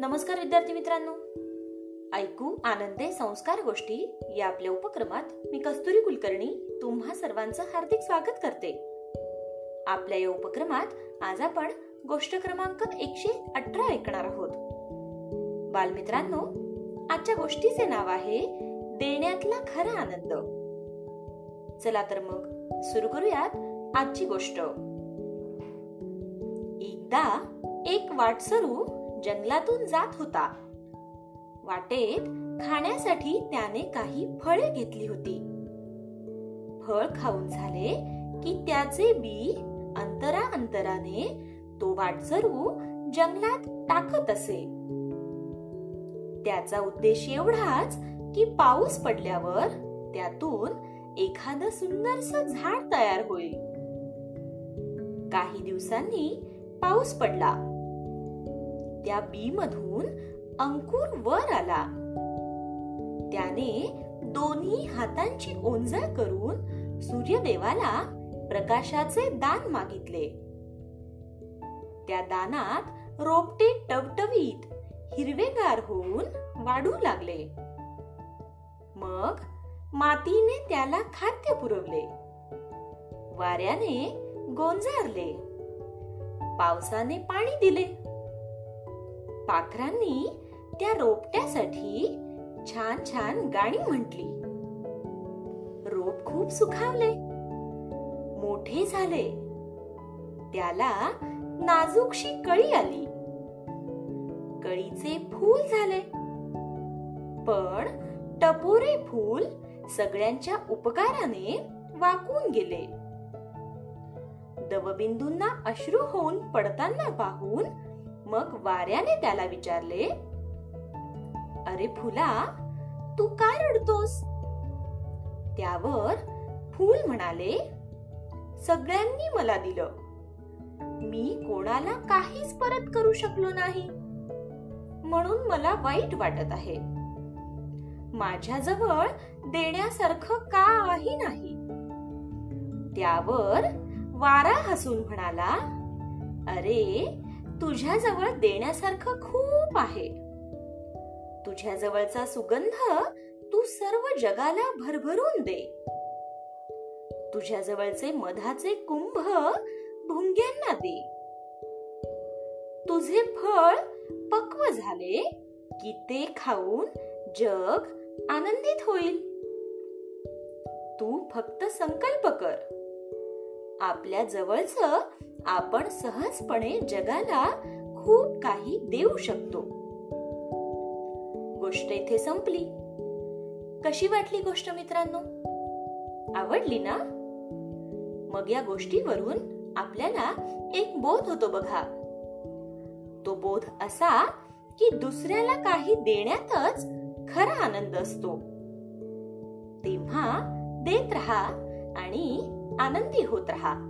नमस्कार विद्यार्थी मित्रांनो. ऐकू आनंदे संस्कार गोष्टी या आपल्या उपक्रमात मी कस्तुरी कुलकर्णी तुम्हा सर्वांचं हार्दिक स्वागत करते. आपल्या या उपक्रमात आज आपण गोष्ट क्रमांक एकशे अठरा ऐकणार आहोत. बालमित्रांनो आजच्या गोष्टीचे नाव आहे देण्यातला खरा आनंद. चला तर मग सुरू करूयात आजची गोष्ट. एकदा एक वाटसरू जंगलातून जात होता. वाटेत खाण्यासाठी त्याने काही फळे घेतली होती. फळ खाऊन झाले की त्याचे बी अंतरा अंतराने तो वाटसरू जंगलात टाकत असे. त्याचा उद्देश एवढाच की पाऊस पडल्यावर त्यातून एखाद सुंदरस झाड तयार होईल. काही दिवसांनी पाऊस पडला. त्या बी मधून अंकुर वर आला. त्याने दोन्ही हातांची ओंजळ करून सूर्यदेवाला प्रकाशाचे दान मागितले. त्या दानात रोपटे टवटवीत हिरवेगार होऊन वाढू लागले. मग मातीने त्याला खाद्य पुरवले. वाऱ्याने गोंजारले. पावसाने पाणी दिले. पाखरांनी त्या रोपट्यासाठी छान छान गाणी म्हटली. रोप खूप सुखावले. मोठे झाले. त्याला नाजूकशी कळी आली. कळीचे फूल झाले. पण टपोरे फूल सगळ्यांच्या उपकाराने वाकून गेले. दवबिंदूंना अश्रू होऊन पडताना पाहून मग वाऱ्याने त्याला विचारले अरे फुला तू काय रडतोस? त्यावर फूल म्हणाले सगळ्यांनी मला दिलं. मी कोणाला काहीच परत करू शकलो नाही. म्हणून मला वाईट वाटत आहे. माझ्याजवळ देण्यासारखं काही नाही. त्यावर वारा हसून म्हणाला अरे तुझ्याजवळ देण्यासारखं खूप आहे. तुझ्या जवळचा सुगंध तू सर्व जगाला भरभरून दे. तुझ्या जवळचे मधाचे कुंभ भुंग्यांना दे. तुझे फळ पक्व झाले की ते खाऊन जग आनंदित होईल. तू फक्त संकल्प कर. आपल्या जवळच आपण सहजपणे जगाला खूप काही देऊ शकतो. गोष्ट इथे संपली. कशी वाटली गोष्ट मित्रांनो? आवडली ना? मग या गोष्टीवरून आपल्याला एक बोध होतो बघा. तो बोध असा की दुसऱ्याला काही देण्यातच खरा आनंद असतो. तेव्हा देत रहा आणि आनंदी होत रहा.